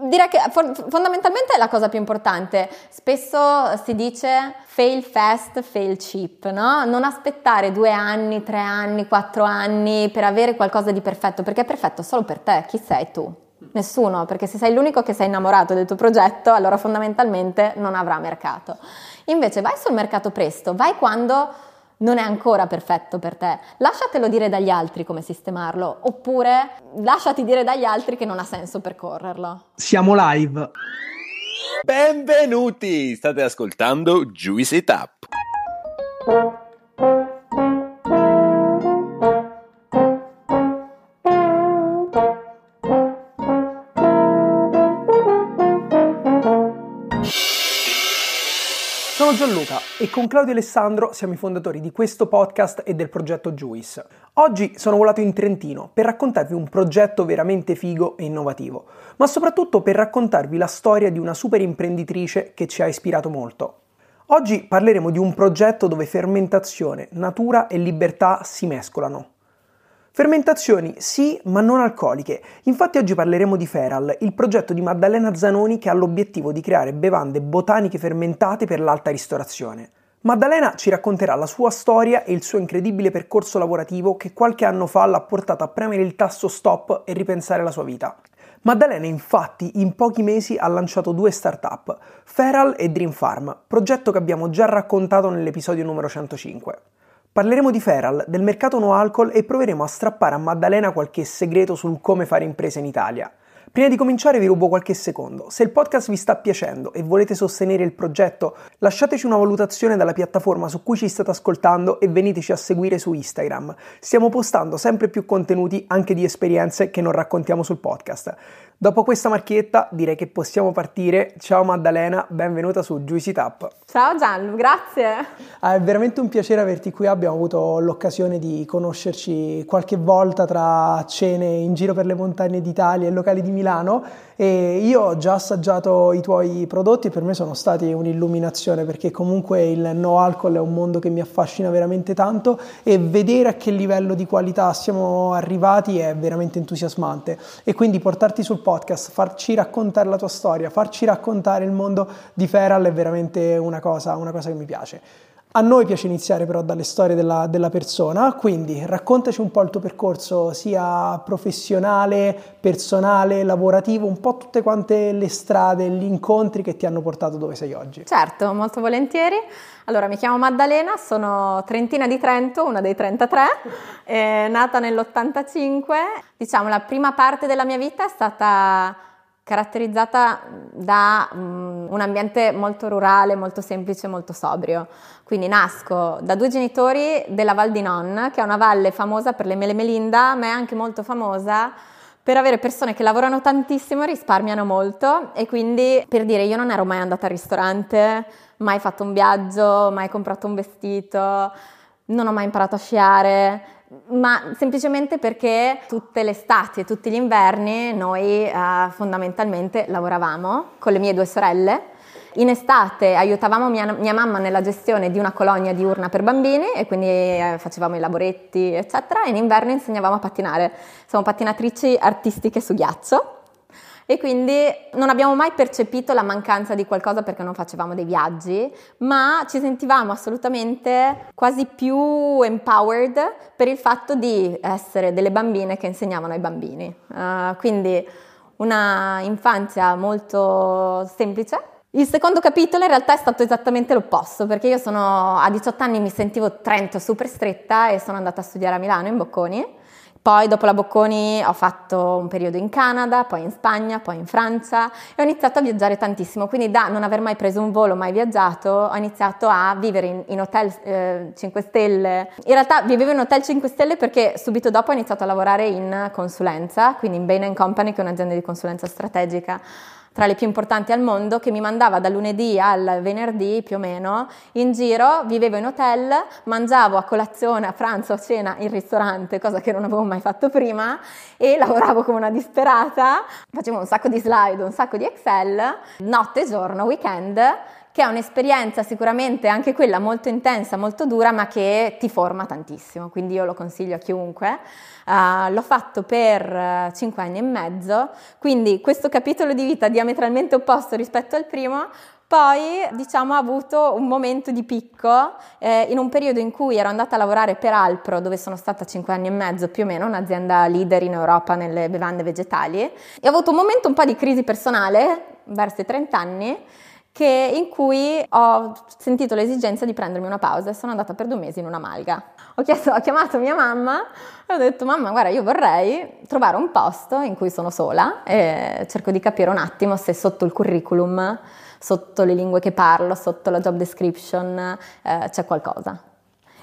Direi che fondamentalmente è la cosa più importante. Spesso si dice fail fast, fail cheap, no? Non aspettare due anni, tre anni, quattro anni per avere qualcosa di perfetto, perché è perfetto solo per te. Chi sei tu? Nessuno, perché se sei l'unico che sei innamorato del tuo progetto, allora fondamentalmente non avrà mercato. Invece vai sul mercato presto, vai quando non è ancora perfetto per te. Lasciatelo dire dagli altri come sistemarlo, oppure lasciati dire dagli altri che non ha senso percorrerlo. Siamo live. Benvenuti! State ascoltando Juicy It Sono Gianluca e con Claudio Alessandro siamo i fondatori di questo podcast e del progetto Juice. Oggi sono volato in Trentino per raccontarvi un progetto veramente figo e innovativo, ma soprattutto per raccontarvi la storia di una super imprenditrice che ci ha ispirato molto. Oggi parleremo di un progetto dove fermentazione, natura e libertà si mescolano. Fermentazioni sì, ma non alcoliche. Infatti oggi parleremo di Feral, il progetto di Maddalena Zanoni che ha l'obiettivo di creare bevande botaniche fermentate per l'alta ristorazione. Maddalena ci racconterà la sua storia e il suo incredibile percorso lavorativo che qualche anno fa l'ha portato a premere il tasto stop e ripensare la sua vita. Maddalena infatti in pochi mesi ha lanciato due start-up, Feral e Dream Farm, progetto che abbiamo già raccontato nell'episodio numero 105. Parleremo di Feral, del mercato no alcol e proveremo a strappare a Maddalena qualche segreto sul come fare impresa in Italia. Prima di cominciare vi rubo qualche secondo. Se il podcast vi sta piacendo e volete sostenere il progetto, lasciateci una valutazione dalla piattaforma su cui ci state ascoltando e veniteci a seguire su Instagram. Stiamo postando sempre più contenuti anche di esperienze che non raccontiamo sul podcast. Dopo questa marchietta direi che possiamo partire. Ciao Maddalena, benvenuta su Juicy Tap. Ciao Gianlu, grazie. Ah, è veramente un piacere averti qui, abbiamo avuto l'occasione di conoscerci qualche volta tra cene in giro per le montagne d'Italia e locali di Milano e io ho già assaggiato i tuoi prodotti e per me sono stati un'illuminazione perché comunque il no alcol è un mondo che mi affascina veramente tanto e vedere a che livello di qualità siamo arrivati è veramente entusiasmante e quindi portarti sul podcast, farci raccontare la tua storia, farci raccontare il mondo di Feral è veramente una cosa, una cosa che mi piace. A noi piace iniziare però dalle storie della, della, persona, quindi raccontaci un po' il tuo percorso sia professionale, personale, lavorativo, un po' tutte quante le strade, gli incontri che ti hanno portato dove sei oggi. Certo, molto volentieri. Allora, mi chiamo Maddalena, sono trentina di Trento, una dei 33, eh, nata nell'85. Diciamo, la prima parte della mia vita è stata caratterizzata da um, un ambiente molto rurale, molto semplice, molto sobrio. Quindi nasco da due genitori della Val di Non, che è una valle famosa per le mele melinda, ma è anche molto famosa per avere persone che lavorano tantissimo, risparmiano molto e quindi per dire io non ero mai andata al ristorante, mai fatto un viaggio, mai comprato un vestito, non ho mai imparato a sciare, ma semplicemente perché tutte le estati e tutti gli inverni noi eh, fondamentalmente lavoravamo con le mie due sorelle. In estate aiutavamo mia, mia, mamma nella gestione di una colonia diurna per bambini e quindi eh, facevamo i lavoretti, eccetera, e in inverno insegnavamo a pattinare. Siamo pattinatrici artistiche su ghiaccio e quindi non abbiamo mai percepito la mancanza di qualcosa perché non facevamo dei viaggi, ma ci sentivamo assolutamente quasi più empowered per il fatto di essere delle bambine che insegnavano ai bambini. Uh, quindi una infanzia molto semplice. Il secondo capitolo in realtà è stato esattamente l'opposto, perché io sono a 18 anni mi sentivo Trento super stretta e sono andata a studiare a Milano in Bocconi poi dopo la Bocconi ho fatto un periodo in Canada, poi in Spagna, poi in Francia e ho iniziato a viaggiare tantissimo, quindi da non aver mai preso un volo, mai viaggiato, ho iniziato a vivere in, in hotel eh, 5 stelle. In realtà vivevo in hotel 5 stelle perché subito dopo ho iniziato a lavorare in consulenza, quindi in Bain Company che è un'azienda di consulenza strategica tra le più importanti al mondo, che mi mandava da lunedì al venerdì più o meno in giro, vivevo in hotel, mangiavo a colazione, a pranzo, a cena in ristorante, cosa che non avevo mai fatto prima, e lavoravo come una disperata, facevo un sacco di slide, un sacco di Excel, notte giorno, weekend, che è un'esperienza sicuramente anche quella molto intensa, molto dura, ma che ti forma tantissimo, quindi io lo consiglio a chiunque. Uh, l'ho fatto per uh, 5 anni e mezzo, quindi questo capitolo di vita diametralmente opposto rispetto al primo, poi, diciamo, ho avuto un momento di picco eh, in un periodo in cui ero andata a lavorare per Alpro, dove sono stata 5 anni e mezzo più o meno, un'azienda leader in Europa nelle bevande vegetali, e ho avuto un momento un po' di crisi personale, verso i 30 anni, che, in cui ho sentito l'esigenza di prendermi una pausa e sono andata per due mesi in una malga. Ho, chiesto, ho chiamato mia mamma e ho detto mamma guarda io vorrei trovare un posto in cui sono sola e cerco di capire un attimo se sotto il curriculum sotto le lingue che parlo, sotto la job description eh, c'è qualcosa.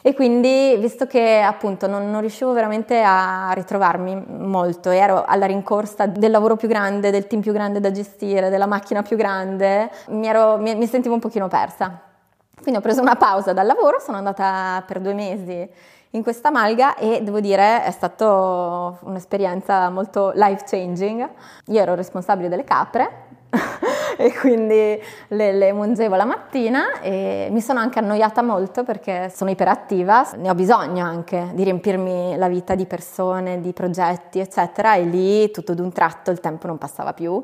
E quindi, visto che appunto non, non, riuscivo veramente a ritrovarmi molto, ero alla rincorsa del lavoro più grande, del team più grande da gestire, della macchina più grande, mi, ero, mi, mi sentivo un pochino persa. Quindi ho preso una pausa dal lavoro, sono andata per due mesi in questa malga e devo dire è stata un'esperienza molto life changing. Io ero responsabile delle capre e quindi le, le, mungevo la mattina e mi sono anche annoiata molto perché sono iperattiva, ne ho bisogno anche di riempirmi la vita di persone, di progetti, eccetera, e lì tutto d'un tratto il tempo non passava più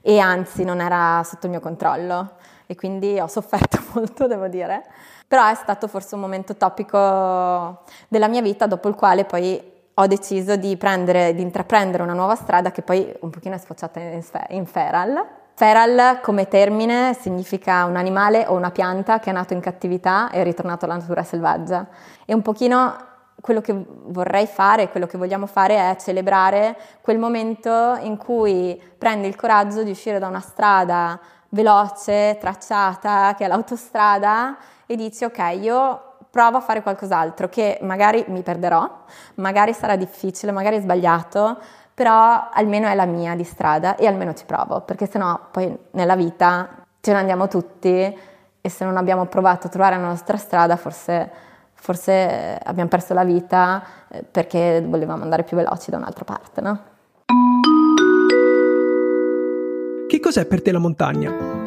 e anzi non era sotto il mio controllo e quindi ho sofferto molto, devo dire. Però è stato forse un momento topico della mia vita dopo il quale poi ho deciso di, prendere, di intraprendere una nuova strada che poi un pochino è sfociata in, in feral Feral come termine significa un animale o una pianta che è nato in cattività e è ritornato alla natura selvaggia. E un pochino quello che vorrei fare, quello che vogliamo fare è celebrare quel momento in cui prendi il coraggio di uscire da una strada veloce, tracciata, che è l'autostrada, e dici ok, io provo a fare qualcos'altro che magari mi perderò, magari sarà difficile, magari è sbagliato, però almeno è la mia di strada e almeno ci provo, perché sennò poi nella vita ce ne andiamo tutti e se non abbiamo provato a trovare la nostra strada forse, forse abbiamo perso la vita eh, perché volevamo andare più veloci da un'altra parte, no? Che cos'è per te la montagna?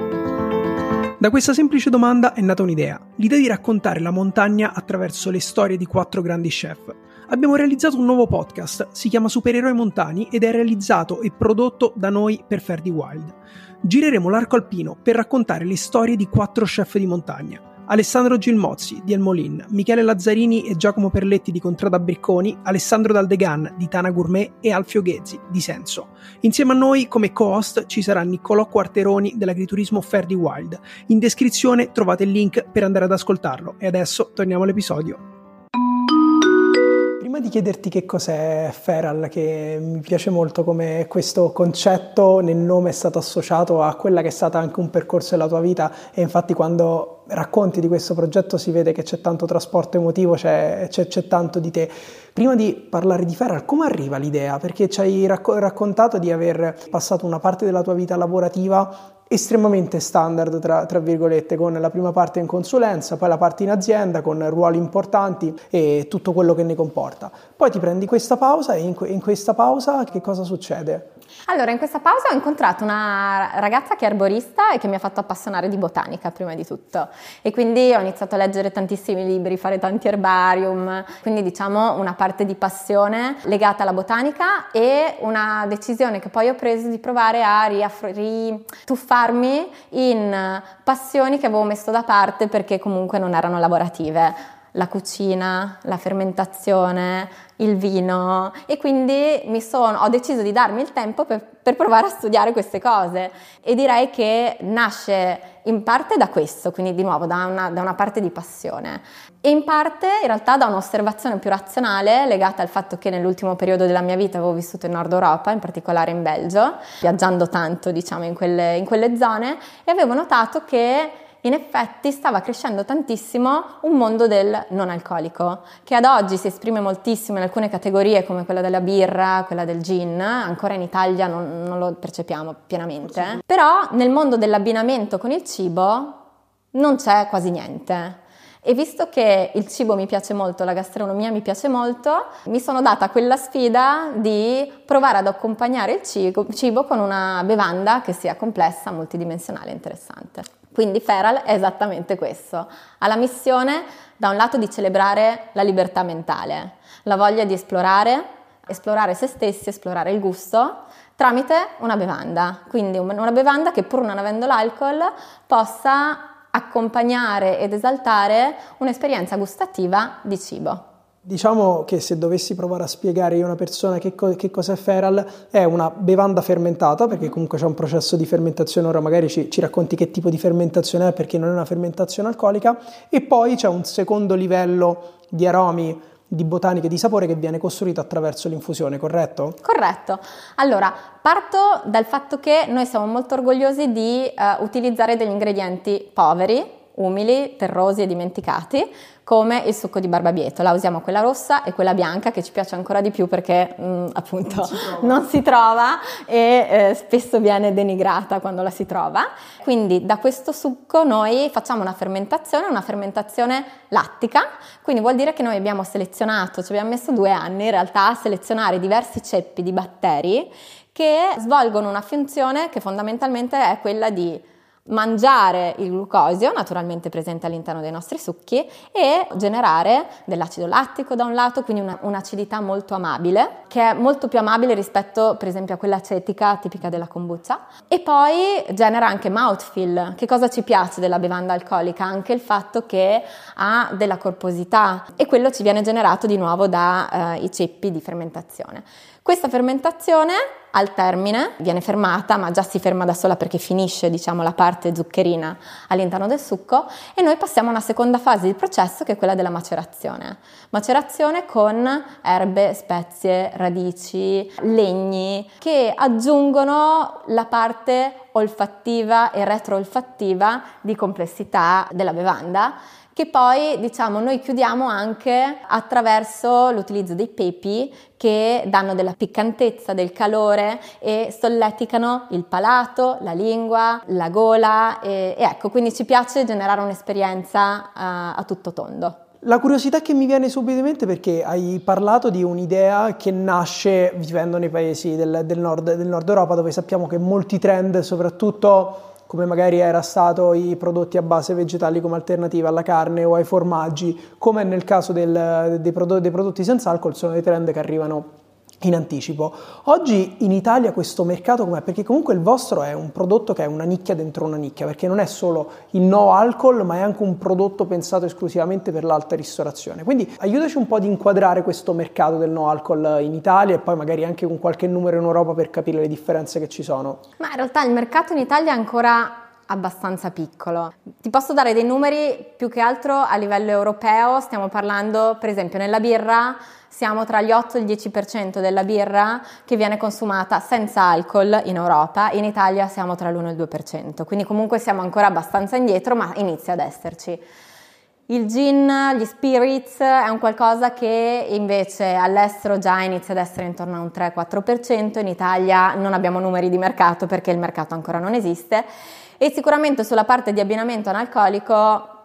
Da questa semplice domanda è nata un'idea, l'idea di raccontare la montagna attraverso le storie di quattro grandi chef, abbiamo realizzato un nuovo podcast, si chiama Supereroi Montani ed è realizzato e prodotto da noi per Ferdi Wild. Gireremo l'arco alpino per raccontare le storie di quattro chef di montagna. Alessandro Gilmozzi di El Molin, Michele Lazzarini e Giacomo Perletti di Contrada Bricconi, Alessandro Daldegan di Tana Gourmet e Alfio Ghezzi di Senso. Insieme a noi come co-host ci sarà Niccolò Quarteroni dell'agriturismo Ferdi Wild. In descrizione trovate il link per andare ad ascoltarlo e adesso torniamo all'episodio. Prima di chiederti che cos'è Feral, che mi piace molto come questo concetto nel nome è stato associato a quella che è stata anche un percorso della tua vita e infatti quando racconti di questo progetto si vede che c'è tanto trasporto emotivo, c'è, c'è, c'è tanto di te. Prima di parlare di Feral, come arriva l'idea? Perché ci hai racco- raccontato di aver passato una parte della tua vita lavorativa estremamente standard, tra, tra, virgolette, con la prima parte in consulenza, poi la parte in azienda con ruoli importanti e tutto quello che ne comporta. Poi ti prendi questa pausa e in, in questa pausa che cosa succede? Allora, in questa pausa ho incontrato una ragazza che è arborista e che mi ha fatto appassionare di botanica prima di tutto e quindi ho iniziato a leggere tantissimi libri, fare tanti herbarium, quindi diciamo una parte di passione legata alla botanica e una decisione che poi ho preso di provare a rituffarmi in passioni che avevo messo da parte perché comunque non erano lavorative. La cucina, la fermentazione, il vino. E quindi sono, ho deciso di darmi il tempo per, per, provare a studiare queste cose. E direi che nasce in parte da questo, quindi di nuovo da una, da una parte di passione. E in parte in realtà da un'osservazione più razionale legata al fatto che nell'ultimo periodo della mia vita avevo vissuto in Nord Europa, in particolare in Belgio, viaggiando tanto diciamo in quelle, in quelle zone e avevo notato che in effetti stava crescendo tantissimo un mondo del non alcolico, che ad oggi si esprime moltissimo in alcune categorie come quella della birra, quella del gin, ancora in Italia non, non lo percepiamo pienamente, eh. però nel mondo dell'abbinamento con il cibo non c'è quasi niente. E visto che il cibo mi piace molto, la gastronomia mi piace molto, mi sono data quella sfida di provare ad accompagnare il cibo, cibo con una bevanda che sia complessa, multidimensionale e interessante. Quindi Feral è esattamente questo, ha la missione da un lato di celebrare la libertà mentale, la voglia di esplorare, esplorare se stessi, esplorare il gusto tramite una bevanda, quindi una bevanda che pur non avendo l'alcol possa accompagnare ed esaltare un'esperienza gustativa di cibo. Diciamo che se dovessi provare a spiegare io a una persona che, co- che cos'è Feral, è una bevanda fermentata, perché comunque c'è un processo di fermentazione, ora magari ci, ci, racconti che tipo di fermentazione è, perché non è una fermentazione alcolica, e poi c'è un secondo livello di aromi, di botanica e di sapore che viene costruito attraverso l'infusione, corretto? Corretto. Allora, parto dal fatto che noi siamo molto orgogliosi di uh, utilizzare degli ingredienti poveri, umili, terrosi e dimenticati, come il succo di barbabietola. Usiamo quella rossa e quella bianca che ci piace ancora di più perché mh, mm, appunto non si trova, non si trova e eh, spesso viene denigrata quando la si trova. Quindi da questo succo noi facciamo una fermentazione, una fermentazione lattica, quindi vuol dire che noi abbiamo selezionato, ci abbiamo messo due anni in realtà a selezionare diversi ceppi di batteri che svolgono una funzione che fondamentalmente è quella di mangiare il glucosio, naturalmente presente all'interno dei nostri succhi, e generare dell'acido lattico da un lato, quindi una, un'acidità molto amabile, che è molto più amabile rispetto per esempio a quella acetica tipica della kombucha, e poi genera anche mouthfeel. Che cosa ci piace della bevanda alcolica? Anche il fatto che ha della corposità e quello ci viene generato di nuovo dai eh, ceppi di fermentazione. Questa fermentazione al termine viene fermata, ma già si ferma da sola perché finisce, diciamo, la parte zuccherina all'interno del succo e noi passiamo a una seconda fase di processo che è quella della macerazione. Macerazione con erbe, spezie, radici, legni che aggiungono la parte olfattiva e retroolfattiva di complessità della bevanda che poi diciamo noi chiudiamo anche attraverso l'utilizzo dei pepi che danno della piccantezza, del calore e solleticano il palato, la lingua, la gola e, e ecco quindi ci piace generare un'esperienza uh, a tutto tondo. La curiosità che mi viene subito in mente perché hai parlato di un'idea che nasce vivendo nei paesi del, del, nord, del nord Europa dove sappiamo che molti trend, soprattutto come magari era stato i prodotti a base vegetali come alternativa alla carne o ai formaggi, come nel caso del, dei, prodotti, dei prodotti senza alcol, sono dei trend che arrivano in anticipo. Oggi in Italia questo mercato com'è? Perché comunque il vostro è un prodotto che è una nicchia dentro una nicchia, perché non è solo il no alcol, ma è anche un prodotto pensato esclusivamente per l'alta ristorazione. Quindi aiutaci un po' ad inquadrare questo mercato del no alcol in Italia e poi magari anche con qualche numero in Europa per capire le differenze che ci sono. Ma in realtà il mercato in Italia è ancora abbastanza piccolo. Ti posso dare dei numeri più che altro a livello europeo, stiamo parlando per esempio nella birra siamo tra gli 8 e il 10% della birra che viene consumata senza alcol in Europa, in Italia siamo tra l'1 e il 2%, quindi comunque siamo ancora abbastanza indietro, ma inizia ad esserci. Il gin, gli spirits è un qualcosa che invece all'estero già inizia ad essere intorno a un 3-4%, in Italia non abbiamo numeri di mercato perché il mercato ancora non esiste. E sicuramente sulla parte di abbinamento analcolico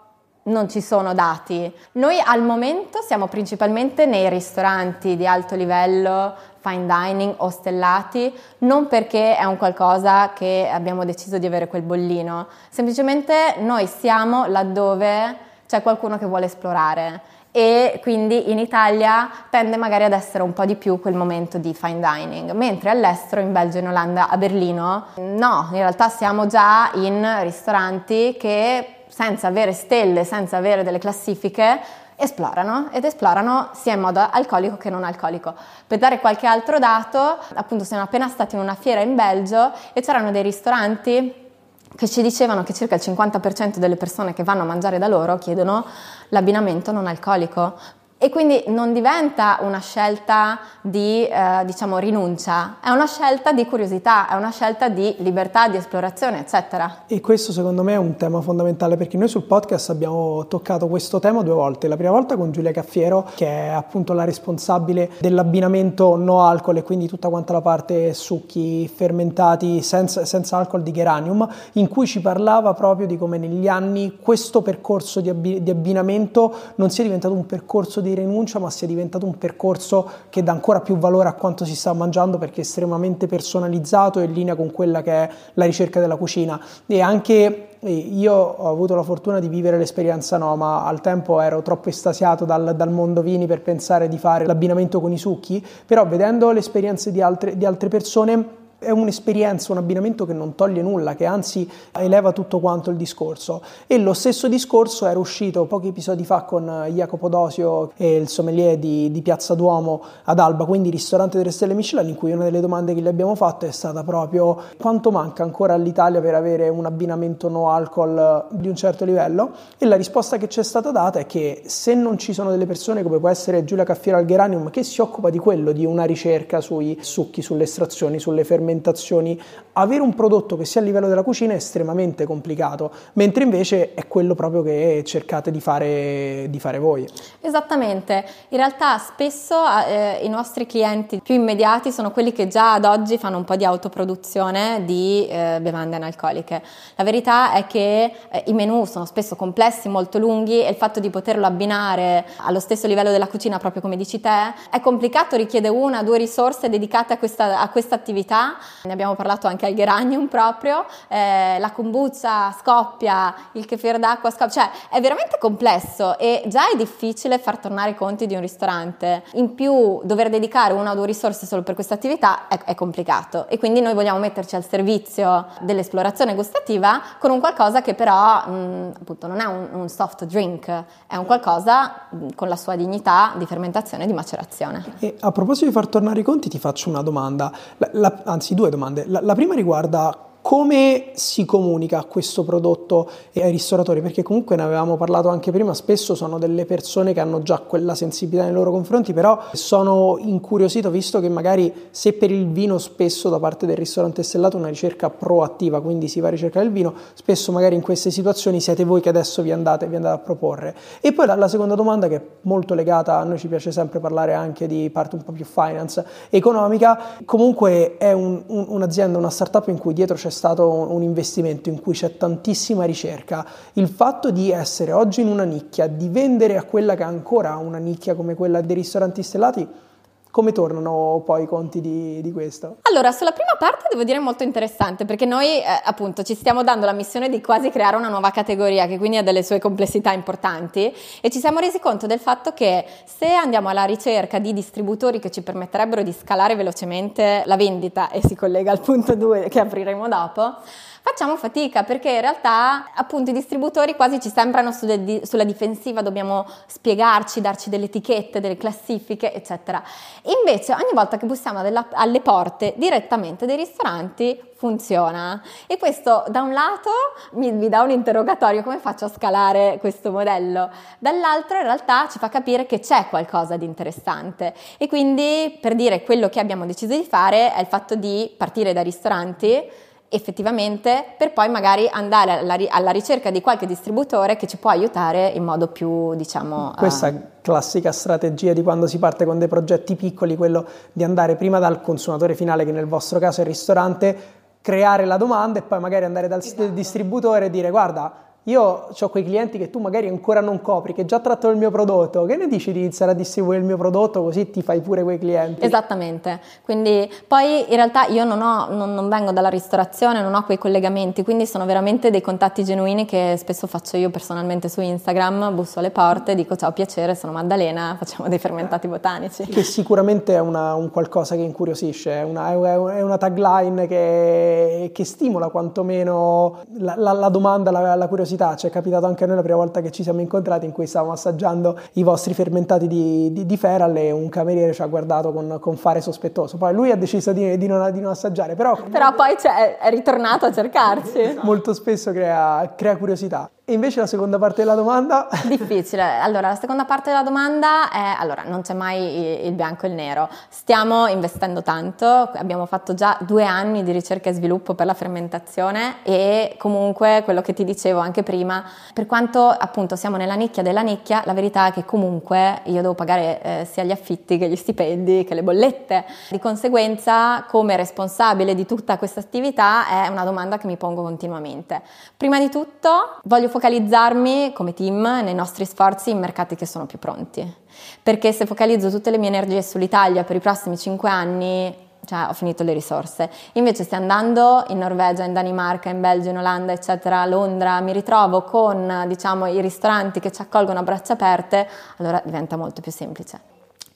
non ci sono dati. Noi al momento siamo principalmente nei ristoranti di alto livello, fine dining o stellati, non perché è un qualcosa che abbiamo deciso di avere quel bollino, semplicemente noi siamo laddove c'è qualcuno che vuole esplorare e quindi in Italia tende magari ad essere un po' di più quel momento di fine dining, mentre all'estero, in Belgio, in Olanda, a Berlino, no, in realtà siamo già in ristoranti che senza avere stelle, senza avere delle classifiche, esplorano ed esplorano sia in modo alcolico che non alcolico. Per dare qualche altro dato, appunto siamo appena stati in una fiera in Belgio e c'erano dei ristoranti che ci dicevano che circa il 50% delle persone che vanno a mangiare da loro chiedono l'abbinamento non alcolico, e quindi non diventa una scelta di eh, diciamo rinuncia, è una scelta di curiosità, è una scelta di libertà, di esplorazione, eccetera. E questo secondo me è un tema fondamentale perché noi sul podcast abbiamo toccato questo tema due volte. La prima volta con Giulia Caffiero, che è appunto la responsabile dell'abbinamento no alcol e quindi tutta quanta la parte succhi fermentati senza, senza alcol di Geranium, in cui ci parlava proprio di come negli anni questo percorso di, abbi- di abbinamento non sia diventato un percorso di di rinuncia, ma sia diventato un percorso che dà ancora più valore a quanto si sta mangiando perché è estremamente personalizzato e in linea con quella che è la ricerca della cucina. E anche io ho avuto la fortuna di vivere l'esperienza no, ma al tempo ero troppo estasiato dal, dal, mondo vini per pensare di fare l'abbinamento con i succhi, però vedendo le esperienze di altre, di altre persone è un'esperienza, un abbinamento che non toglie nulla, che anzi eleva tutto quanto il discorso. E lo stesso discorso era uscito pochi episodi fa con Jacopo Dosio e il sommelier di, di Piazza Duomo ad Alba, quindi ristorante delle stelle Michelin, in cui una delle domande che gli abbiamo fatto è stata proprio quanto manca ancora all'Italia per avere un abbinamento no alcol di un certo livello e la risposta che ci è stata data è che se non ci sono delle persone come può essere Giulia Caffiera al Geranium che si occupa di quello, di una ricerca sui succhi, sulle estrazioni, sulle fermentazioni, fermentazioni, avere un prodotto che sia a livello della cucina è estremamente complicato, mentre invece è quello proprio che cercate di fare, di fare voi. Esattamente, in realtà spesso eh, i nostri clienti più immediati sono quelli che già ad oggi fanno un po' di autoproduzione di eh, bevande analcoliche. La verità è che eh, i menù sono spesso complessi, molto lunghi e il fatto di poterlo abbinare allo stesso livello della cucina, proprio come dici te, è complicato, richiede una o due risorse dedicate a questa, a questa attività ne abbiamo parlato anche al geranium proprio, eh, la kombucha scoppia, il kefir d'acqua scoppia, cioè è veramente complesso e già è difficile far tornare i conti di un ristorante. In più dover dedicare una o due risorse solo per questa attività è, è complicato e quindi noi vogliamo metterci al servizio dell'esplorazione gustativa con un qualcosa che però mh, appunto non è un, un, soft drink, è un qualcosa mh, con la sua dignità di fermentazione e di macerazione. E a proposito di far tornare i conti ti faccio una domanda, la, la, anzi due domande. La, la prima riguarda come si comunica questo prodotto ai ristoratori? Perché comunque ne avevamo parlato anche prima, spesso sono delle persone che hanno già quella sensibilità nei loro confronti, però sono incuriosito visto che magari se per il vino spesso da parte del ristorante stellato una ricerca proattiva, quindi si va a ricercare il vino, spesso magari in queste situazioni siete voi che adesso vi andate, vi andate a proporre. E poi la, seconda domanda che è molto legata, a noi ci piace sempre parlare anche di parte un po' più finance, economica, comunque è un, un, un'azienda, una startup in cui dietro c'è stato un investimento in cui c'è tantissima ricerca, il fatto di essere oggi in una nicchia, di vendere a quella che ha ancora una nicchia come quella dei ristoranti stellati, come tornano poi i conti di, di, questo? Allora, sulla prima parte devo dire molto interessante perché noi eh, appunto ci stiamo dando la missione di quasi creare una nuova categoria che quindi ha delle sue complessità importanti e ci siamo resi conto del fatto che se andiamo alla ricerca di distributori che ci permetterebbero di scalare velocemente la vendita e si collega al punto 2 che apriremo dopo, facciamo fatica perché in realtà appunto i distributori quasi ci sembrano sulla difensiva, dobbiamo spiegarci, darci delle etichette, delle classifiche, eccetera. Invece ogni volta che bussiamo alle porte direttamente dei ristoranti funziona. E questo da un lato mi, mi, dà un interrogatorio come faccio a scalare questo modello? Dall'altro in realtà ci fa capire che c'è qualcosa di interessante. E quindi per dire quello che abbiamo deciso di fare è il fatto di partire dai ristoranti effettivamente per poi magari andare alla, alla, ricerca di qualche distributore che ci può aiutare in modo più diciamo questa uh... classica strategia di quando si parte con dei progetti piccoli quello di andare prima dal consumatore finale che nel vostro caso è il ristorante creare la domanda e poi magari andare dal esatto. distributore e dire guarda io ho quei clienti che tu magari ancora non copri, che già trattano il mio prodotto, che ne dici di iniziare a distribuire il mio prodotto così ti fai pure quei clienti? Esattamente, quindi poi in realtà io non, ho, non, non vengo dalla ristorazione, non ho quei collegamenti, quindi sono veramente dei contatti genuini che spesso faccio io personalmente su Instagram, busso alle porte, dico ciao piacere, sono Maddalena, facciamo dei fermentati botanici. Che sicuramente è una, un qualcosa che incuriosisce, è una, è una tagline che, che, stimola quantomeno la, la, la domanda, la, la curiosità curiosità, ci è capitato anche a noi la prima volta che ci siamo incontrati in cui stavamo assaggiando i vostri fermentati di, di, di Feral e un cameriere ci ha guardato con, con fare sospettoso. Poi lui ha deciso di, di, non, di non, assaggiare, però... Però poi è ritornato a cercarci. Molto spesso crea, crea curiosità. E invece la seconda parte della domanda? Difficile. Allora, la seconda parte della domanda è, allora, non c'è mai il bianco e il nero. Stiamo investendo tanto, abbiamo fatto già due anni di ricerca e sviluppo per la fermentazione e comunque quello che ti dicevo anche prima, per quanto appunto siamo nella nicchia della nicchia, la verità è che comunque io devo pagare eh, sia gli affitti che gli stipendi che le bollette. Di conseguenza, come responsabile di tutta questa attività, è una domanda che mi pongo continuamente. Prima di tutto, voglio focalizzarmi come team nei nostri sforzi in mercati che sono più pronti, perché se focalizzo tutte le mie energie sull'Italia per i prossimi 5 anni, cioè ho finito le risorse. Invece se andando in Norvegia, in Danimarca, in Belgio, in Olanda, eccetera, a Londra, mi ritrovo con, diciamo, i ristoranti che ci accolgono a braccia aperte, allora diventa molto più semplice.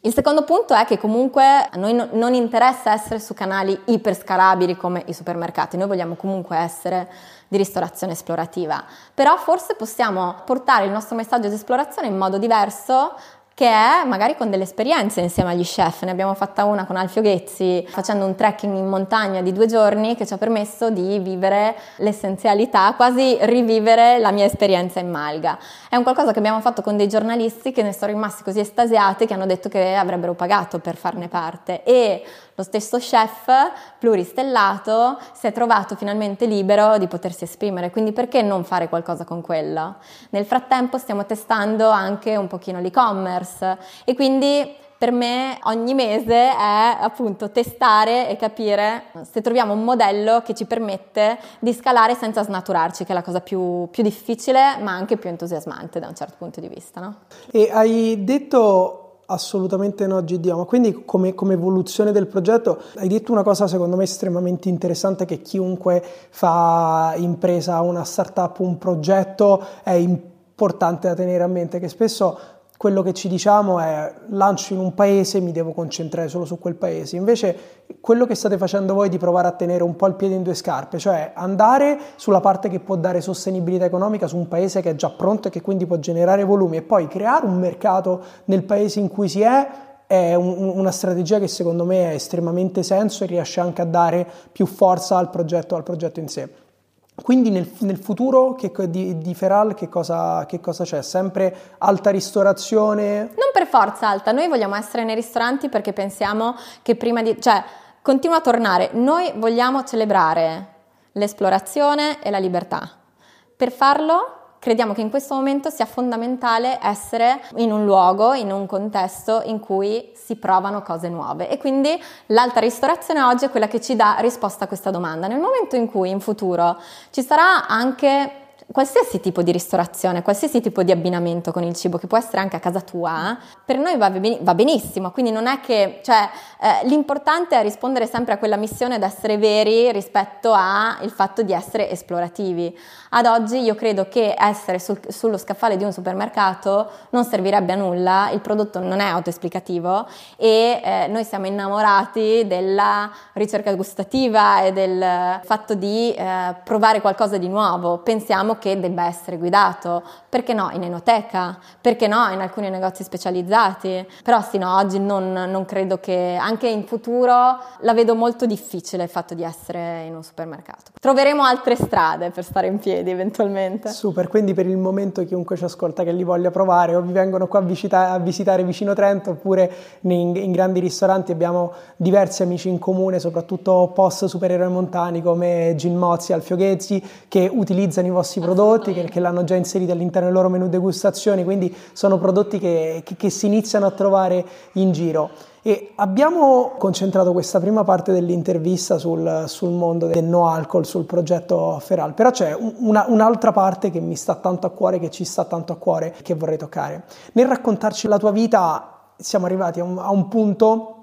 Il secondo punto è che comunque a noi no, non interessa essere su canali iperscalabili come i supermercati, noi vogliamo comunque essere di ristorazione esplorativa, però forse possiamo portare il nostro messaggio di esplorazione in modo diverso che è magari con delle esperienze insieme agli chef. Ne abbiamo fatta una con Alfio Ghezzi facendo un trekking in montagna di due giorni che ci ha permesso di vivere l'essenzialità, quasi rivivere la mia esperienza in Malga. È un qualcosa che abbiamo fatto con dei giornalisti che ne sono rimasti così estasiati che hanno detto che avrebbero pagato per farne parte e lo stesso chef pluristellato si è trovato finalmente libero di potersi esprimere, quindi perché non fare qualcosa con quello? Nel frattempo stiamo testando anche un pochino l'e-commerce e quindi per me ogni mese è appunto testare e capire se troviamo un modello che ci permette di scalare senza snaturarci, che è la cosa più, più difficile ma anche più entusiasmante da un certo punto di vista. No? E hai detto Assolutamente no, GD, ma quindi come, come, evoluzione del progetto hai detto una cosa secondo me estremamente interessante che chiunque fa impresa, una startup, un progetto è importante da tenere a mente che spesso quello che ci diciamo è lancio in un paese, mi devo concentrare solo su quel paese. Invece quello che state facendo voi è di provare a tenere un po' il piede in due scarpe, cioè andare sulla parte che può dare sostenibilità economica su un paese che è già pronto e che quindi può generare volumi e poi creare un mercato nel paese in cui si è è un, una strategia che secondo me ha estremamente senso e riesce anche a dare più forza al progetto, al progetto in sé. Quindi nel, nel futuro che, di, di, Feral che cosa, che cosa, c'è? Sempre alta ristorazione? Non per forza alta, noi vogliamo essere nei ristoranti perché pensiamo che prima di... cioè continua a tornare, noi vogliamo celebrare l'esplorazione e la libertà. Per farlo crediamo che in questo momento sia fondamentale essere in un luogo, in un contesto in cui si provano cose nuove e quindi l'alta ristorazione oggi è quella che ci dà risposta a questa domanda. Nel momento in cui in futuro ci sarà anche qualsiasi tipo di ristorazione, qualsiasi tipo di abbinamento con il cibo, che può essere anche a casa tua, per noi va, benissimo. Quindi non è che, cioè, eh, l'importante è rispondere sempre a quella missione ed essere veri rispetto al fatto di essere esplorativi. Ad oggi io credo che essere sul, sullo scaffale di un supermercato non servirebbe a nulla, il prodotto non è autoesplicativo e eh, noi siamo innamorati della ricerca gustativa e del fatto di eh, provare qualcosa di nuovo. Pensiamo che debba essere guidato, perché no in enoteca, perché no in alcuni negozi specializzati, però sì no, oggi non, non credo che anche in futuro la vedo molto difficile il fatto di essere in un supermercato. Troveremo altre strade per stare in piedi eventualmente. Super, quindi per il momento chiunque ci ascolta che li voglia provare o vi vengono qua a, visita- a visitare vicino Trento oppure in, in grandi ristoranti abbiamo diversi amici in comune, soprattutto post supereroi montani come Gin Mozzi, Alfio Ghezzi, che utilizzano i vostri prodotti, che, che, l'hanno già inserito all'interno del loro menu degustazioni, quindi sono prodotti che, che, che si iniziano a trovare in giro. E abbiamo concentrato questa prima parte dell'intervista sul, sul, mondo del no alcol, sul progetto Feral, però c'è una, un'altra parte che mi sta tanto a cuore, che ci sta tanto a cuore, che vorrei toccare. Nel raccontarci la tua vita siamo arrivati a un, a un punto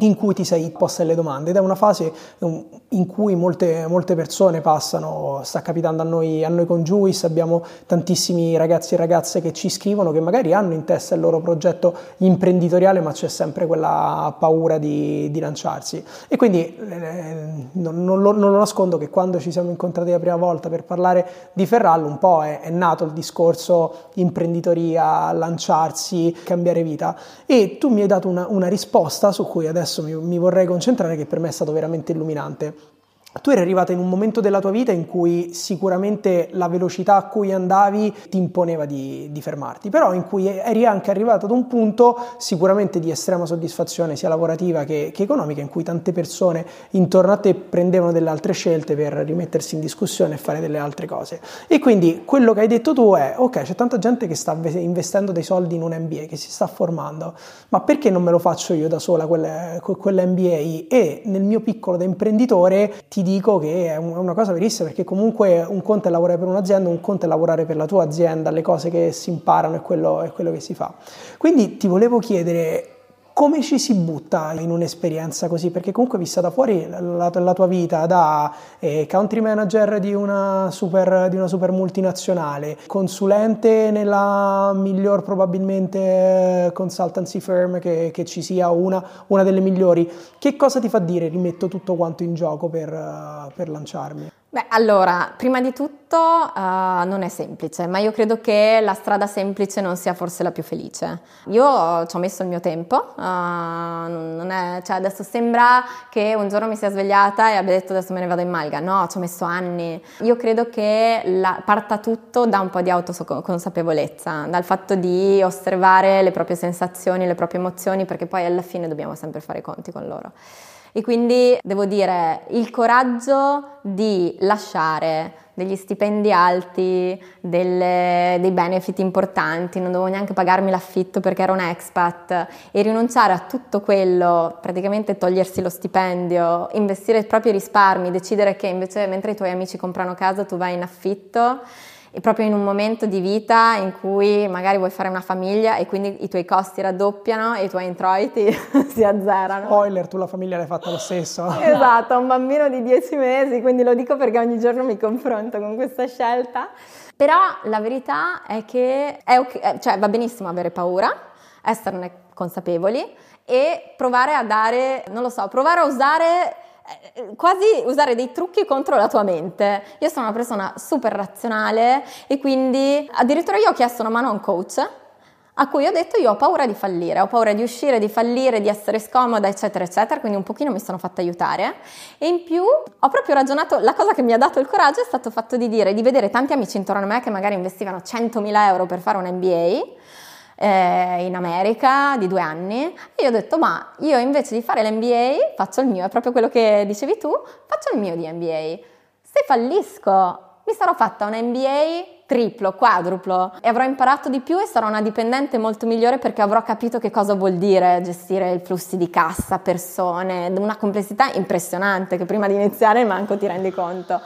in cui ti sei posta le domande. Ed è una fase in cui molte, molte persone passano, sta capitando a noi, a noi con Juice, abbiamo tantissimi ragazzi e ragazze che ci scrivono che magari hanno in testa il loro progetto imprenditoriale ma c'è sempre quella paura di, di lanciarsi. E quindi eh, non, non, lo, non, lo, nascondo che quando ci siamo incontrati la prima volta per parlare di Ferrallo un po' è, è nato il discorso imprenditoria, lanciarsi, cambiare vita. E tu mi hai dato una, una risposta su cui adesso adesso mi, mi vorrei concentrare che per me è stato veramente illuminante tu eri arrivata in un momento della tua vita in cui sicuramente la velocità a cui andavi ti imponeva di, di, fermarti, però in cui eri anche arrivata ad un punto sicuramente di estrema soddisfazione sia lavorativa che, che economica, in cui tante persone intorno a te prendevano delle altre scelte per rimettersi in discussione e fare delle altre cose. E quindi quello che hai detto tu è, ok, c'è tanta gente che sta investendo dei soldi in un MBA, che si sta formando, ma perché non me lo faccio io da sola quell'MBA? E nel mio piccolo da imprenditore ti ti dico che è una cosa verissima perché comunque un conto è lavorare per un'azienda, un conto è lavorare per la tua azienda, le cose che si imparano è quello, quello che si fa. Quindi ti volevo chiedere come ci si butta in un'esperienza così? Perché comunque vista da fuori la, la tua vita da eh, country manager di una, super, di una, super, multinazionale, consulente nella miglior probabilmente consultancy firm che, che ci sia, una, una, delle migliori, che cosa ti fa dire rimetto tutto quanto in gioco per, per lanciarmi? Beh, allora, prima di tutto uh, non è semplice, ma io credo che la strada semplice non sia forse la più felice. Io ci ho messo il mio tempo, uh, è, cioè adesso sembra che un giorno mi sia svegliata e abbia detto adesso me ne vado in Malga, no, ci ho messo anni. Io credo che la, parta tutto da un po' di autoconsapevolezza, dal fatto di osservare le proprie sensazioni, le proprie emozioni, perché poi alla fine dobbiamo sempre fare i conti con loro. E quindi devo dire il coraggio di lasciare degli stipendi alti, delle, dei benefit importanti, non dovevo neanche pagarmi l'affitto perché ero un expat e rinunciare a tutto quello, praticamente togliersi lo stipendio, investire i propri risparmi, decidere che invece mentre i tuoi amici comprano casa tu vai in affitto e proprio in un momento di vita in cui magari vuoi fare una famiglia e quindi i tuoi costi raddoppiano e i tuoi introiti si azzerano. Spoiler, tu la famiglia l'hai fatta lo stesso. esatto, un bambino di 10 mesi, quindi lo dico perché ogni giorno mi confronto con questa scelta. Però la verità è che è okay, eh, cioè, va benissimo avere paura, esserne consapevoli e provare a dare, non lo so, provare a usare quasi usare dei trucchi contro la tua mente. Io sono una persona super razionale e quindi addirittura io ho chiesto una mano a un coach a cui ho detto io ho paura di fallire, ho paura di uscire, di fallire, di essere scomoda, eccetera, eccetera, quindi un pochino mi sono fatta aiutare e in più ho proprio ragionato, la cosa che mi ha dato il coraggio è stato fatto di dire, di vedere tanti amici intorno a me che magari investivano 100.000 euro per fare un MBA eh, in America di due anni e io ho detto ma io invece di fare l'MBA faccio il mio, è proprio quello che dicevi tu, faccio il mio di MBA. Se fallisco mi sarò fatta un MBA triplo, quadruplo e avrò imparato di più e sarò una dipendente molto migliore perché avrò capito che cosa vuol dire gestire i flussi di cassa, persone, una complessità impressionante che prima di iniziare manco ti rendi conto.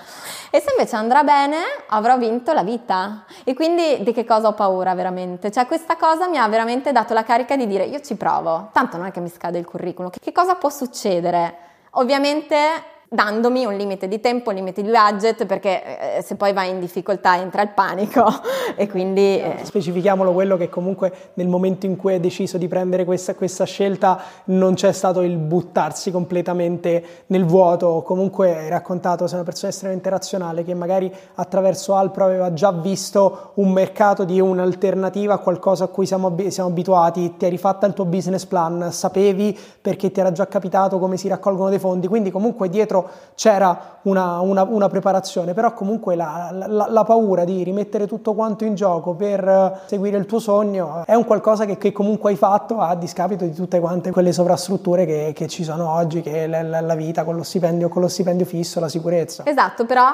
E se invece andrà bene, avrò vinto la vita. E quindi di che cosa ho paura veramente? Cioè questa cosa mi ha veramente dato la carica di dire io ci provo, tanto non è che mi scade il curriculum, che cosa può succedere? Ovviamente dandomi un limite di tempo, un limite di budget, perché eh, se poi vai in difficoltà entra il panico e quindi... Eh. Specifichiamolo quello che comunque nel momento in cui hai deciso di prendere questa, questa, scelta non c'è stato il buttarsi completamente nel vuoto, comunque hai raccontato, sei una persona estremamente razionale che magari attraverso Alpro aveva già visto un mercato di un'alternativa a qualcosa a cui siamo, siamo abituati, ti eri fatta il tuo business plan, sapevi perché ti era già capitato come si raccolgono dei fondi, quindi comunque dietro c'era una, una, una preparazione, però comunque la, la, la, paura di rimettere tutto quanto in gioco per seguire il tuo sogno è un qualcosa che, che comunque hai fatto a discapito di tutte quante quelle sovrastrutture che, che ci sono oggi, che la, la vita con lo stipendio, con lo stipendio fisso, la sicurezza. Esatto, però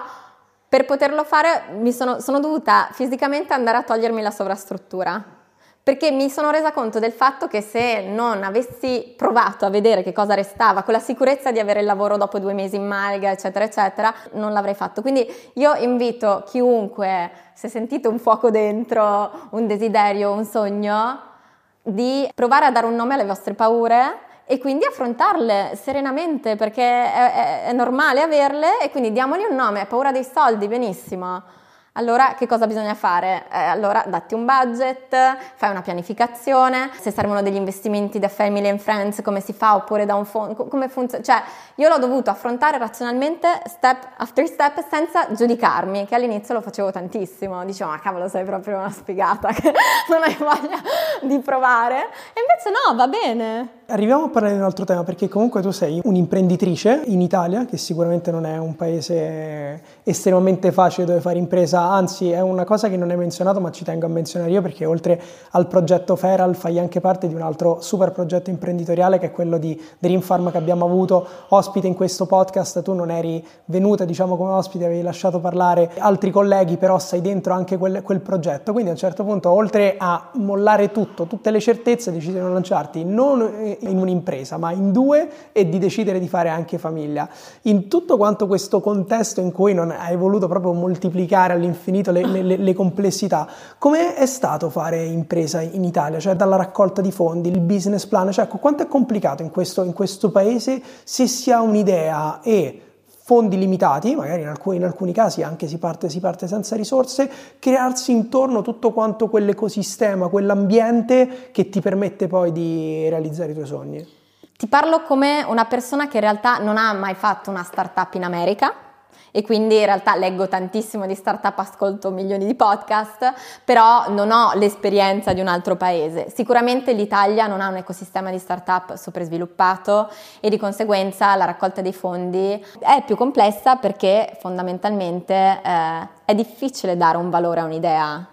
per poterlo fare mi sono, sono dovuta fisicamente andare a togliermi la sovrastruttura perché mi sono resa conto del fatto che se non avessi provato a vedere che cosa restava, con la sicurezza di avere il lavoro dopo due mesi in Malga, eccetera, eccetera, non l'avrei fatto. Quindi io invito chiunque, se sentite un fuoco dentro, un desiderio, un sogno, di provare a dare un nome alle vostre paure e quindi affrontarle serenamente perché è, è, è normale averle e quindi diamogli un nome, paura dei soldi, benissimo allora che cosa bisogna fare? Eh, allora datti un budget, fai una pianificazione, se servono degli investimenti da family and friends come si fa oppure da un fondo, come funziona? Cioè io l'ho dovuto affrontare razionalmente step after step senza giudicarmi, che all'inizio lo facevo tantissimo, dicevo ma cavolo sei proprio una sfigata che non hai voglia di provare e invece no, va bene. Arriviamo a parlare di un altro tema perché comunque tu sei un'imprenditrice in Italia, che sicuramente non è un paese estremamente facile dove fare impresa, anzi è una cosa che non hai menzionato ma ci tengo a menzionare io perché oltre al progetto Feral fai anche parte di un altro super progetto imprenditoriale che è quello di Dream Farm che abbiamo avuto ospite in questo podcast, tu non eri venuta diciamo come ospite, avevi lasciato parlare altri colleghi però sei dentro anche quel, quel progetto, quindi a un certo punto oltre a mollare tutto, tutte le certezze decidi di non lanciarti non in un'impresa, ma in due e di decidere di fare anche famiglia. In tutto quanto questo contesto in cui non hai voluto proprio moltiplicare all'infinito le, le, le complessità, come è stato fare impresa in Italia? Cioè dalla raccolta di fondi, il business plan, cioè ecco, quanto è complicato in questo, in questo paese se si ha un'idea e fondi limitati, magari in alcuni, in alcuni casi anche si parte, si parte, senza risorse, crearsi intorno tutto quanto quell'ecosistema, quell'ambiente che ti permette poi di realizzare i tuoi sogni. Ti parlo come una persona che in realtà non ha mai fatto una startup in America, e quindi in realtà leggo tantissimo di startup, ascolto milioni di podcast, però non ho l'esperienza di un altro paese. Sicuramente l'Italia non ha un ecosistema di startup sviluppato e di conseguenza la raccolta dei fondi è più complessa perché fondamentalmente eh, è difficile dare un valore a un'idea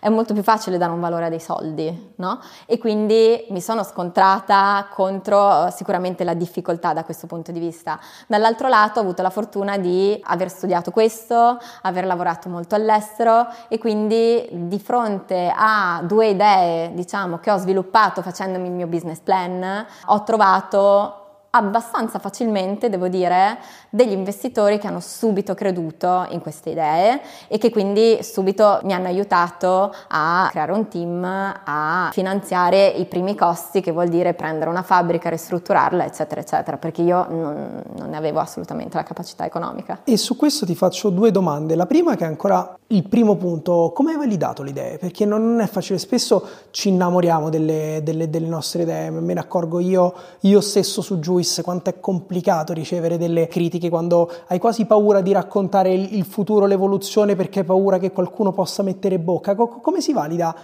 è molto più facile dare un valore a dei soldi, no? E quindi mi sono scontrata contro eh, sicuramente la difficoltà da questo punto di vista. Dall'altro lato ho avuto la fortuna di aver studiato questo, aver lavorato molto all'estero e quindi di fronte a due idee, diciamo, che ho sviluppato facendomi il mio business plan, ho trovato abbastanza facilmente, devo dire, degli investitori che hanno subito creduto in queste idee e che quindi subito mi hanno aiutato a creare un team, a finanziare i primi costi, che vuol dire prendere una fabbrica, ristrutturarla, eccetera, eccetera, perché io non, non ne avevo assolutamente la capacità economica. E su questo ti faccio due domande. La prima che è ancora il primo punto, come hai validato le idee? Perché non è facile, spesso ci innamoriamo delle, delle, delle nostre idee, me ne accorgo io, io stesso su Juice quanto è complicato ricevere delle critiche quando hai quasi paura di raccontare il, futuro, l'evoluzione perché hai paura che qualcuno possa mettere bocca. Co- come si valida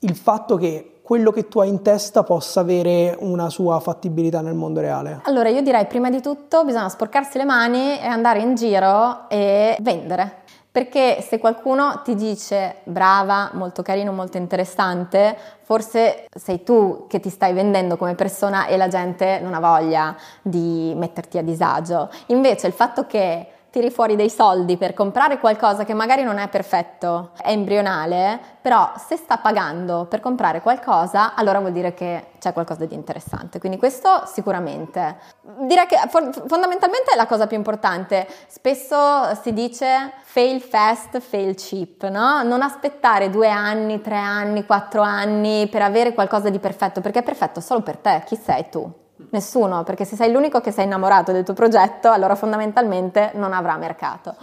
il fatto che quello che tu hai in testa possa avere una sua fattibilità nel mondo reale? Allora io direi prima di tutto bisogna sporcarsi le mani e andare in giro e vendere perché se qualcuno ti dice brava, molto carino, molto interessante, forse sei tu che ti stai vendendo come persona e la gente non ha voglia di metterti a disagio. Invece il fatto che tiri fuori dei soldi per comprare qualcosa che magari non è perfetto, è embrionale, però se sta pagando per comprare qualcosa, allora vuol dire che c'è qualcosa di interessante. Quindi questo sicuramente. Direi che fondamentalmente è la cosa più importante. Spesso si dice fail fast, fail cheap, no? Non aspettare due anni, tre anni, quattro anni per avere qualcosa di perfetto, perché è perfetto solo per te. Chi sei tu? Nessuno, perché se sei l'unico che sei innamorato del tuo progetto, allora fondamentalmente non avrà mercato.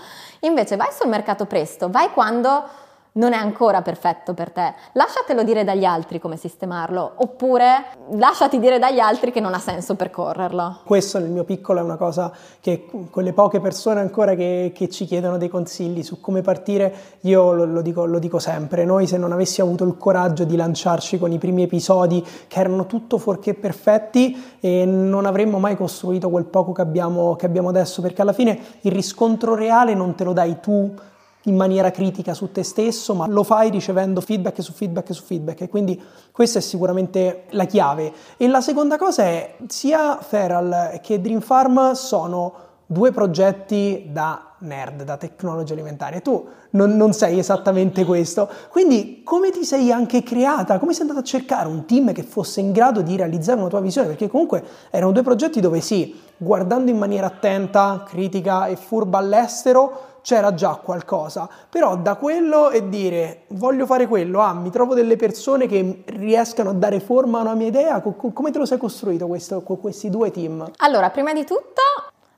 Invece vai sul mercato presto, vai quando non è ancora perfetto per te, lasciatelo dire dagli altri come sistemarlo, oppure lasciati dire dagli altri che non ha senso percorrerlo. Questo nel mio piccolo è una cosa che quelle poche persone ancora che, che ci chiedono dei consigli su come partire, io lo, lo, dico, lo, dico, sempre, noi se non avessi avuto il coraggio di lanciarci con i primi episodi che erano tutto fuorché perfetti, eh, non avremmo mai costruito quel poco che abbiamo, che abbiamo adesso, perché alla fine il riscontro reale non te lo dai tu in maniera critica su te stesso, ma lo fai ricevendo feedback su feedback su feedback e quindi questa è sicuramente la chiave. E la seconda cosa è sia Feral che Dream Farm sono due progetti da nerd, da tecnologia alimentare. Tu non, non, sei esattamente questo. Quindi come ti sei anche creata? Come sei andata a cercare un team che fosse in grado di realizzare una tua visione? Perché comunque erano due progetti dove sì, guardando in maniera attenta, critica e furba all'estero, c'era già qualcosa, però da quello e dire voglio fare quello, ah, mi trovo delle persone che riescano a dare forma a una mia idea, come te lo sei costruito questo, con questi due team? Allora, prima di tutto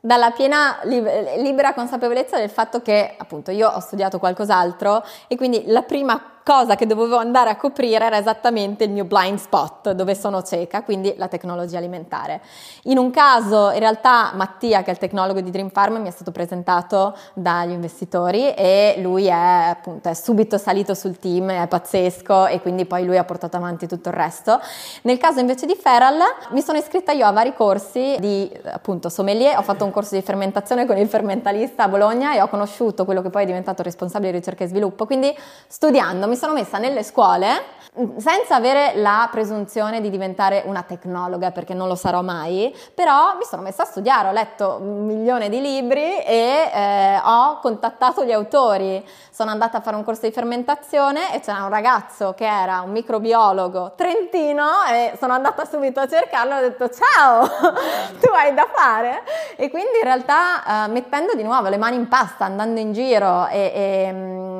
dalla piena libera consapevolezza del fatto che appunto io ho studiato qualcos'altro e quindi la prima cosa che dovevo andare a coprire era esattamente il mio blind spot, dove sono cieca, quindi la tecnologia alimentare. In un caso, in realtà, Mattia, che è il tecnologo di Dream Farm, mi è stato presentato dagli investitori e lui è appunto è subito salito sul team, è pazzesco e quindi poi lui ha portato avanti tutto il resto. Nel caso invece di Feral, mi sono iscritta io a vari corsi di appunto sommelier, ho fatto un corso di fermentazione con il fermentalista a Bologna e ho conosciuto quello che poi è diventato responsabile di ricerca e sviluppo. Quindi studiando sono messa nelle scuole senza avere la presunzione di diventare una tecnologa perché non lo sarò mai, però mi sono messa a studiare, ho letto un milione di libri e eh, ho contattato gli autori, sono andata a fare un corso di fermentazione e c'era un ragazzo che era un microbiologo trentino e sono andata subito a cercarlo e ho detto ciao, tu hai da fare? E quindi in realtà eh, mettendo di nuovo le mani in pasta, andando in giro e, e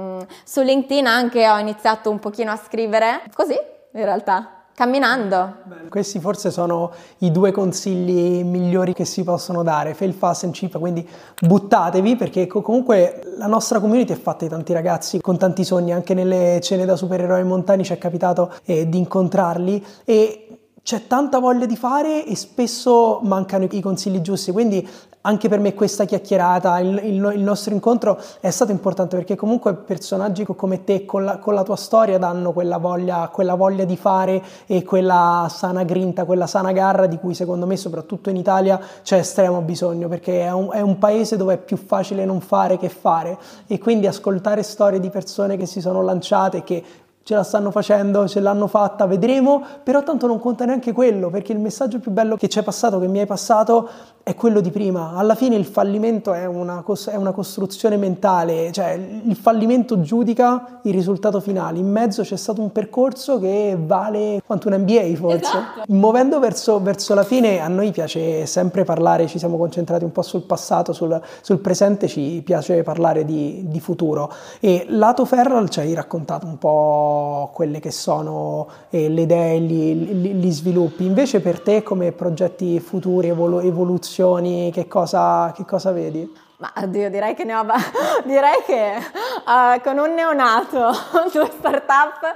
su LinkedIn anche ho iniziato un pochino a scrivere. Così in realtà camminando. Questi forse sono i due consigli migliori che si possono dare, fail fast and cheap, quindi buttatevi perché comunque la nostra community è fatta di tanti ragazzi con tanti sogni, anche nelle cene da supereroi montani ci è capitato eh, di incontrarli. E c'è tanta voglia di fare e spesso mancano i consigli giusti, quindi anche per me questa chiacchierata, il, il, il, nostro incontro è stato importante perché comunque personaggi come te con la, con la tua storia danno quella voglia, quella voglia, di fare e quella sana grinta, quella sana garra di cui secondo me soprattutto in Italia c'è estremo bisogno perché è un, è un paese dove è più facile non fare che fare. E quindi ascoltare storie di persone che si sono lanciate, che ce la stanno facendo, ce l'hanno fatta, vedremo, però tanto non conta neanche quello, perché il messaggio più bello che ci è passato, che mi hai passato, è quello di prima. Alla fine il fallimento è una, cos- è una costruzione mentale, cioè il fallimento giudica il risultato finale. In mezzo c'è stato un percorso che vale quanto un MBA forse. Esatto. Muovendo verso, verso, la fine, a noi piace sempre parlare, ci siamo concentrati un po' sul passato, sul, sul presente, ci piace parlare di, di futuro. E lato Ferral ci hai raccontato un po' quelle che sono eh, le idee, gli, gli, gli, sviluppi. Invece per te come progetti futuri, evolu- evoluzioni, opzioni, che cosa, che cosa vedi? Ma oddio, direi che ne ho. direi che uh, con un neonato, due startup,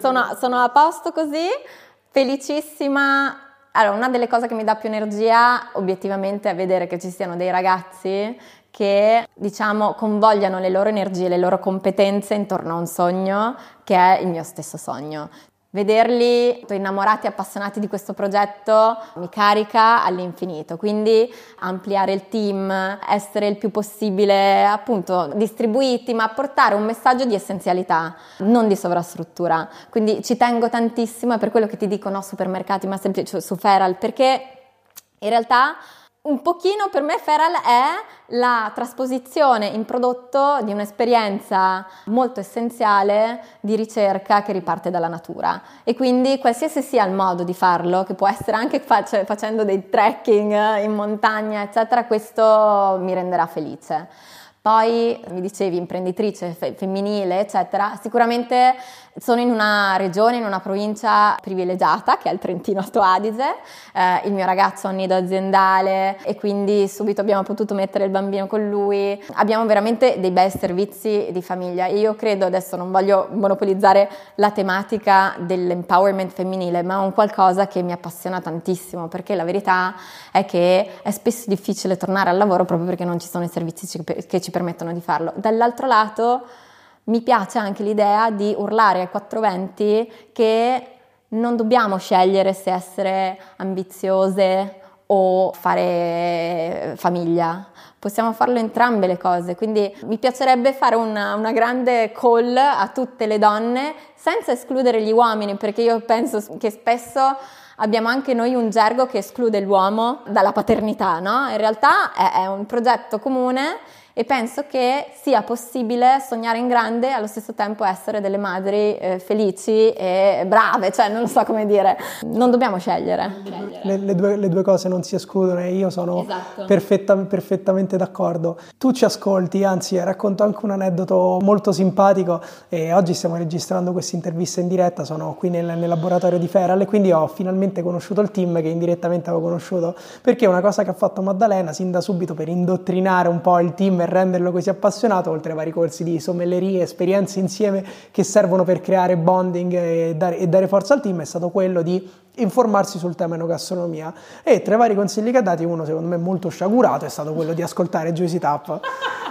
sono, sono a posto così, felicissima. Allora, una delle cose che mi dà più energia, obiettivamente, è vedere che ci siano dei ragazzi che, diciamo, convogliano le loro energie, le loro competenze intorno a un sogno che è il mio stesso sogno. Vederli innamorati e appassionati di questo progetto mi carica all'infinito, quindi ampliare il team, essere il più possibile appunto distribuiti, ma portare un messaggio di essenzialità, non di sovrastruttura. Quindi ci tengo tantissimo, è per quello che ti dico no supermercati, ma semplice su Feral, perché in realtà un pochino per me Feral è la trasposizione in prodotto di un'esperienza molto essenziale di ricerca che riparte dalla natura e quindi qualsiasi sia il modo di farlo, che può essere anche fac- facendo dei trekking in montagna, eccetera, questo mi renderà felice. Poi mi dicevi imprenditrice fe- femminile, eccetera, sicuramente sono in una regione, in una provincia privilegiata che è il Trentino Alto Adige, eh, il mio ragazzo ha un nido aziendale e quindi subito abbiamo potuto mettere il bambino con lui, abbiamo veramente dei bei servizi di famiglia e io credo, adesso non voglio monopolizzare la tematica dell'empowerment femminile, ma è un qualcosa che mi appassiona tantissimo perché la verità è che è spesso difficile tornare al lavoro proprio perché non ci sono i servizi che ci permettono di farlo. Dall'altro lato, mi piace anche l'idea di urlare ai 420 che non dobbiamo scegliere se essere ambiziose o fare famiglia. Possiamo farlo entrambe le cose, quindi mi piacerebbe fare una, una, grande call a tutte le donne senza escludere gli uomini, perché io penso che spesso abbiamo anche noi un gergo che esclude l'uomo dalla paternità, no? In realtà è, è un progetto comune e penso che sia possibile sognare in grande e allo stesso tempo essere delle madri eh, felici e brave, cioè non so come dire, non dobbiamo scegliere. Le, le, due, le due, cose non si escludono e io sono esatto. perfetta, perfettamente d'accordo. Tu ci ascolti, anzi racconto anche un aneddoto molto simpatico e oggi stiamo registrando questa intervista in diretta, sono qui nel, nel laboratorio di Feral e quindi ho finalmente conosciuto il team che indirettamente avevo conosciuto perché una cosa che ha fatto Maddalena sin da subito per indottrinare un po' il team renderlo così appassionato, oltre ai vari corsi di sommellerie, esperienze insieme che servono per creare bonding e dare, e dare forza al team, è stato quello di informarsi sul tema enogastronomia. E tra i vari consigli che ha dati uno secondo me molto sciagurato è stato quello di ascoltare Juicy Tap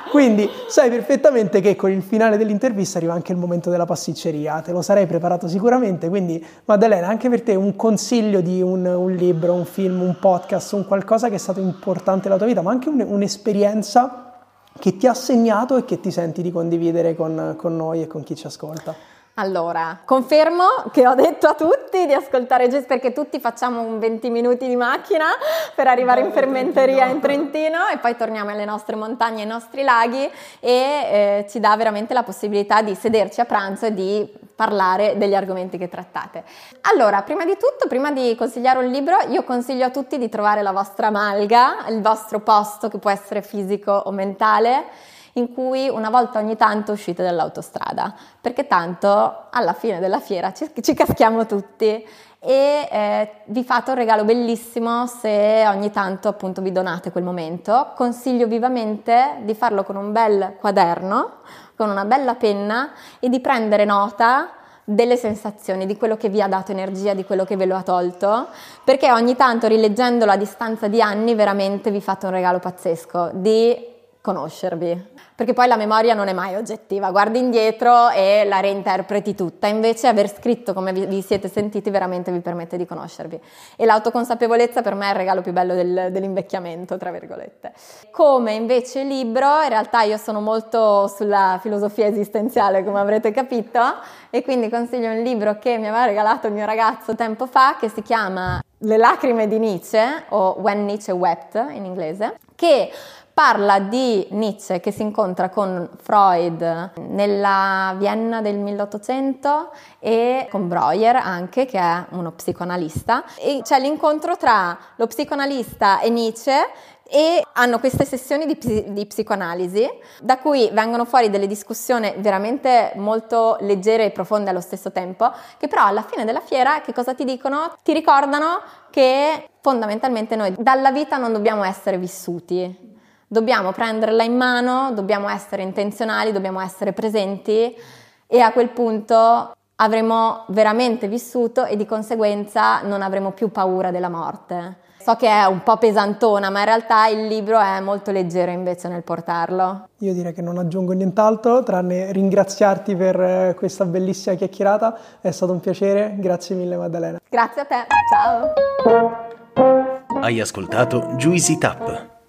quindi sai perfettamente che con il finale dell'intervista arriva anche il momento della pasticceria, te lo sarei preparato sicuramente, quindi Maddalena anche per te un consiglio di un, un libro, un film, un podcast, un qualcosa che è stato importante nella tua vita, ma anche un, un'esperienza che ti ha segnato e che ti senti di condividere con, con noi e con chi ci ascolta. Allora, confermo che ho detto a tutti di ascoltare Juice perché tutti facciamo un 20 minuti di macchina per arrivare in fermenteria in Trentino e poi torniamo alle nostre montagne, ai nostri laghi e eh, ci dà veramente la possibilità di sederci a pranzo e di parlare degli argomenti che trattate. Allora, prima di tutto, prima di consigliare un libro, io consiglio a tutti di trovare la vostra malga, il vostro posto che può essere fisico o mentale in cui una volta ogni tanto uscite dall'autostrada, perché tanto alla fine della fiera ci, ci caschiamo tutti e eh, vi fate un regalo bellissimo se ogni tanto appunto vi donate quel momento. Consiglio vivamente di farlo con un bel quaderno, con una bella penna e di prendere nota delle sensazioni, di quello che vi ha dato energia, di quello che ve lo ha tolto, perché ogni tanto rileggendolo a distanza di anni veramente vi fate un regalo pazzesco di conoscervi, perché poi la memoria non è mai oggettiva, guardi indietro e la reinterpreti tutta, invece aver scritto come vi, siete sentiti veramente vi permette di conoscervi. E l'autoconsapevolezza per me è il regalo più bello del, dell'invecchiamento, tra virgolette. Come invece libro, in realtà io sono molto sulla filosofia esistenziale, come avrete capito, e quindi consiglio un libro che mi aveva regalato il mio ragazzo tempo fa, che si chiama Le lacrime di Nietzsche, o When Nietzsche Wept in inglese, che parla di Nietzsche che si incontra con Freud nella Vienna del 1800 e con Breuer anche, che è uno psicoanalista, e c'è l'incontro tra lo psicoanalista e Nietzsche e hanno queste sessioni di, di, psicoanalisi da cui vengono fuori delle discussioni veramente molto leggere e profonde allo stesso tempo, che però alla fine della fiera che cosa ti dicono? Ti ricordano che fondamentalmente noi dalla vita non dobbiamo essere vissuti, Dobbiamo prenderla in mano, dobbiamo essere intenzionali, dobbiamo essere presenti e a quel punto avremo veramente vissuto e di conseguenza non avremo più paura della morte. So che è un po' pesantona, ma in realtà il libro è molto leggero invece nel portarlo. Io direi che non aggiungo nient'altro, tranne ringraziarti per eh, questa bellissima chiacchierata. È stato un piacere, grazie mille Maddalena. Grazie a te, ciao. Hai ascoltato Juicy Tap